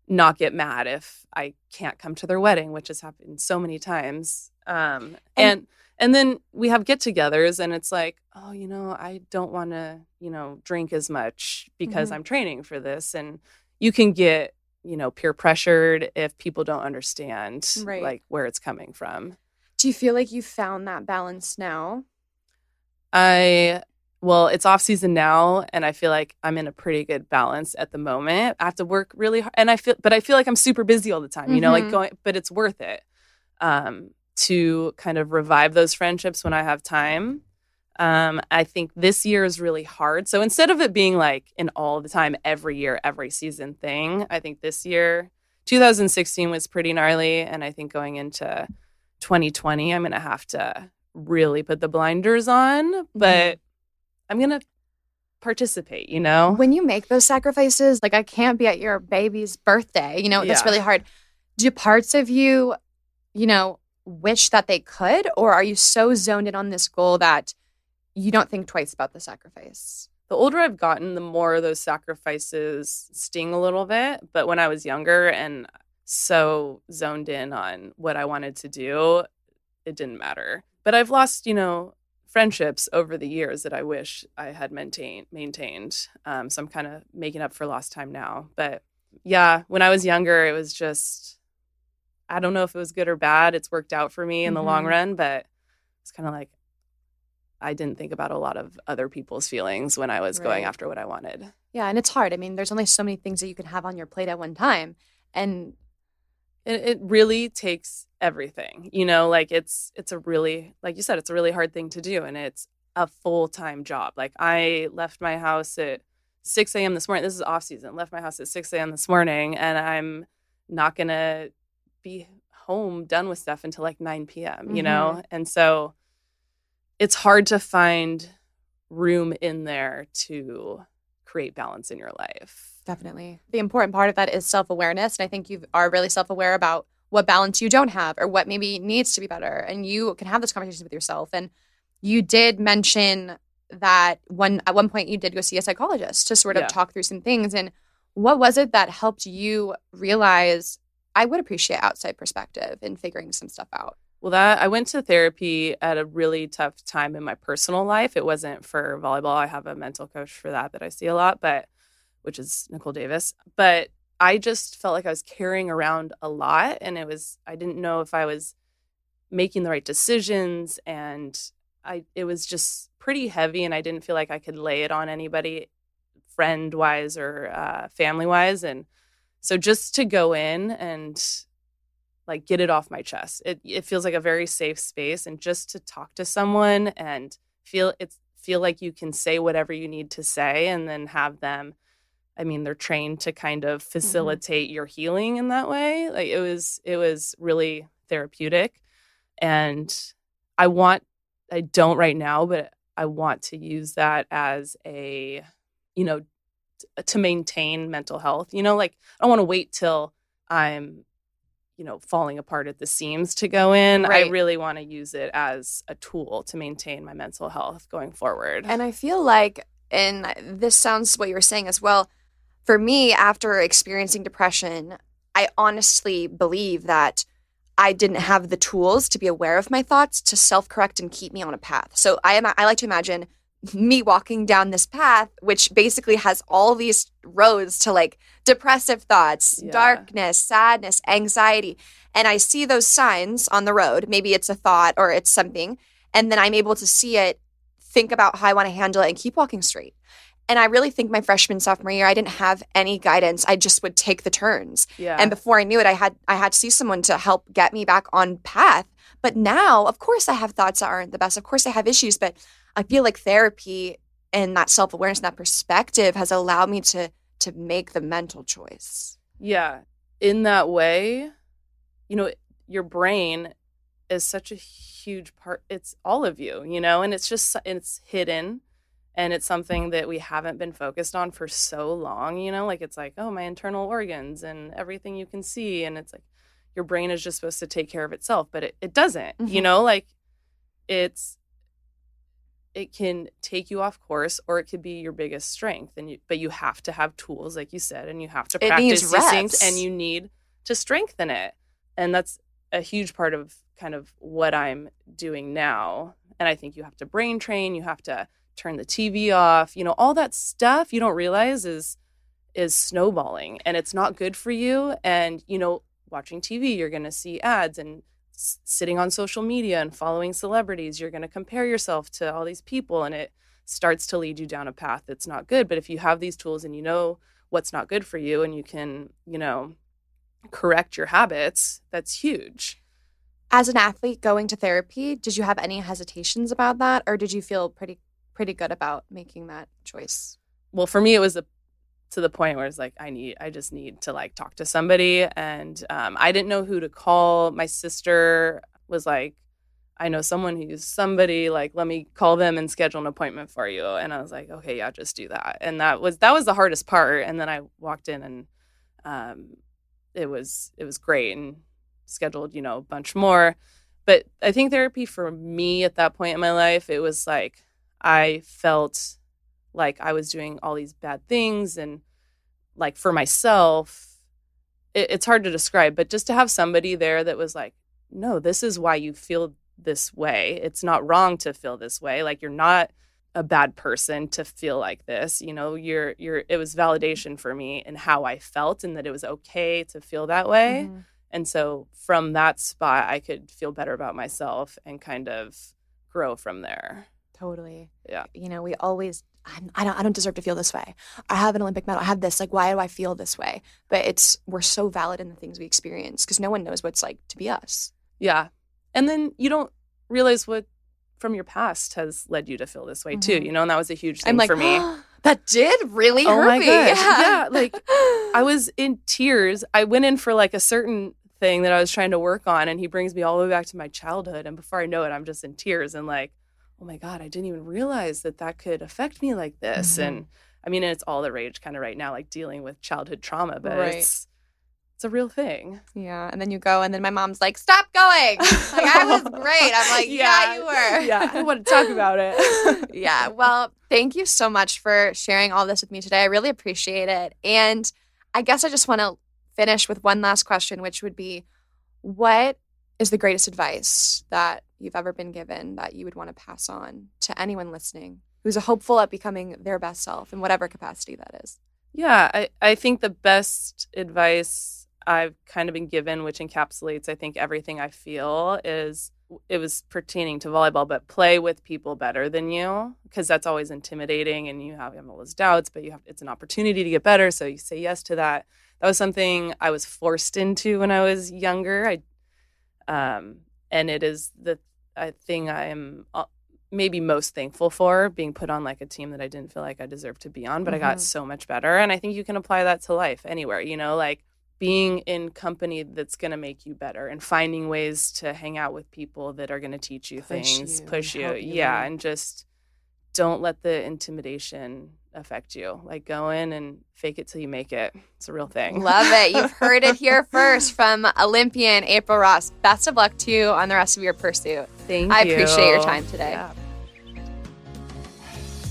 not get mad if i can't come to their wedding which has happened so many times um and, and then we have get-togethers and it's like oh you know i don't want to you know drink as much because mm-hmm. i'm training for this and you can get you know peer pressured if people don't understand right. like where it's coming from do you feel like you found that balance now i well it's off season now and i feel like i'm in a pretty good balance at the moment i have to work really hard and i feel but i feel like i'm super busy all the time you mm-hmm. know like mm-hmm. going but it's worth it um to kind of revive those friendships when i have time um, I think this year is really hard. So instead of it being like an all the time, every year, every season thing, I think this year, 2016 was pretty gnarly. And I think going into 2020, I'm going to have to really put the blinders on, mm-hmm. but. I'm going to participate, you know? When you make those sacrifices, like I can't be at your baby's birthday, you know, yeah. that's really hard. Do parts of you, you know, wish that they could? Or are you so zoned in on this goal that you don't think twice about the sacrifice. The older I've gotten, the more those sacrifices sting a little bit. But when I was younger and so zoned in on what I wanted to do, it didn't matter. But I've lost, you know, friendships over the years that I wish I had maintained. Maintained. Um, so I'm kind of making up for lost time now. But yeah, when I was younger, it was just I don't know if it was good or bad. It's worked out for me in mm-hmm. the long mm-hmm. run, but it's kind of like I didn't think about a lot of other people's feelings when I was right. going after what I wanted. Yeah, and it's hard. I mean, there's only so many things that you can have on your plate at one time, and it, it really takes everything. You know, like it's it's a really like you said, it's a really hard thing to do, and it's a full time job. Like I left my house at 6 a.m. this morning. This is off season. Left my house at 6 a.m. this morning, and I'm not gonna be home done with stuff until like 9 p.m. You mm-hmm. know, and so it's hard to find room in there to create balance in your life. Definitely. The important part of that is self awareness. And I think you are really self aware about what balance you don't have or what maybe needs to be better. And you can have those conversations with yourself. And you did mention that one at one point you did go see a psychologist to sort of yeah. talk through some things. And what was it that helped you realize I would appreciate outside perspective in figuring some stuff out? Well, that I went to therapy at a really tough time in my personal life. It wasn't for volleyball. I have a mental coach for that that I see a lot, but which is Nicole Davis. But I just felt like I was carrying around a lot and it was I didn't know if I was making the right decisions and I it was just pretty heavy and I didn't feel like I could lay it on anybody friend wise or uh, family wise and so just to go in and like get it off my chest. It it feels like a very safe space and just to talk to someone and feel it's feel like you can say whatever you need to say and then have them I mean they're trained to kind of mm-hmm. facilitate mm-hmm. your healing in that way. Like it was it was really therapeutic and I want I don't right now but I want to use that as a you know to maintain mental health. You know like I don't want to wait till I'm you know falling apart at the seams to go in right. i really want to use it as a tool to maintain my mental health going forward and i feel like and this sounds what you were saying as well for me after experiencing depression i honestly believe that i didn't have the tools to be aware of my thoughts to self-correct and keep me on a path so i am i like to imagine me walking down this path, which basically has all these roads to like depressive thoughts, yeah. darkness, sadness, anxiety. And I see those signs on the road. Maybe it's a thought or it's something. And then I'm able to see it, think about how I want to handle it, and keep walking straight. And I really think my freshman sophomore year, I didn't have any guidance. I just would take the turns. Yeah. And before I knew it, I had I had to see someone to help get me back on path. But now, of course, I have thoughts that aren't the best. Of course, I have issues, but I feel like therapy and that self awareness and that perspective has allowed me to to make the mental choice. Yeah. In that way, you know, your brain is such a huge part. It's all of you, you know, and it's just, it's hidden and it's something that we haven't been focused on for so long, you know, like it's like, oh, my internal organs and everything you can see. And it's like your brain is just supposed to take care of itself, but it, it doesn't, mm-hmm. you know, like it's, it can take you off course or it could be your biggest strength and you, but you have to have tools like you said and you have to practice these things and you need to strengthen it and that's a huge part of kind of what i'm doing now and i think you have to brain train you have to turn the tv off you know all that stuff you don't realize is is snowballing and it's not good for you and you know watching tv you're going to see ads and sitting on social media and following celebrities, you're going to compare yourself to all these people and it starts to lead you down a path that's not good. But if you have these tools and you know what's not good for you and you can, you know, correct your habits, that's huge. As an athlete going to therapy, did you have any hesitations about that or did you feel pretty pretty good about making that choice? Well, for me it was a to the point where it's like I need I just need to like talk to somebody. And um, I didn't know who to call. My sister was like, I know someone who's somebody. Like let me call them and schedule an appointment for you. And I was like okay yeah just do that. And that was that was the hardest part. And then I walked in and um, it was it was great and scheduled you know a bunch more. But I think therapy for me at that point in my life it was like I felt like I was doing all these bad things and like for myself it, it's hard to describe but just to have somebody there that was like no this is why you feel this way. It's not wrong to feel this way. Like you're not a bad person to feel like this. You know you're you're it was validation for me and how i felt and that it was okay to feel that way. Mm-hmm. and so from that spot i could feel better about myself and kind of grow from there. Totally. Yeah. You know we always I'm, I don't, I don't deserve to feel this way. I have an Olympic medal. I have this. Like, why do I feel this way? But it's, we're so valid in the things we experience because no one knows what it's like to be us. Yeah. And then you don't realize what from your past has led you to feel this way mm-hmm. too, you know, and that was a huge thing like, for me. that did really oh hurt my me. Gosh. Yeah. yeah. Like I was in tears. I went in for like a certain thing that I was trying to work on and he brings me all the way back to my childhood. And before I know it, I'm just in tears and like, oh my God, I didn't even realize that that could affect me like this. Mm-hmm. And I mean, it's all the rage kind of right now, like dealing with childhood trauma, but right. it's, it's a real thing. Yeah. And then you go, and then my mom's like, stop going. like, I was great. I'm like, yeah, yeah you were. yeah. I want to talk about it. yeah. Well, thank you so much for sharing all this with me today. I really appreciate it. And I guess I just want to finish with one last question, which would be what is the greatest advice that you've ever been given that you would want to pass on to anyone listening who's hopeful at becoming their best self in whatever capacity that is? Yeah, I, I think the best advice I've kind of been given, which encapsulates, I think, everything I feel, is it was pertaining to volleyball, but play with people better than you because that's always intimidating and you have, you have all those doubts, but you have it's an opportunity to get better. So you say yes to that. That was something I was forced into when I was younger. I um, and it is the I thing I am uh, maybe most thankful for being put on like a team that I didn't feel like I deserved to be on, but mm-hmm. I got mm-hmm. so much better. And I think you can apply that to life anywhere, you know, like being in company that's going to make you better and finding ways to hang out with people that are going to teach you push things, you, push you. you. Yeah. And just don't let the intimidation affect you. Like go in and fake it till you make it. It's a real thing. Love it. You've heard it here first from Olympian April Ross. Best of luck to you on the rest of your pursuit. Thank I you. I appreciate your time today. Yeah.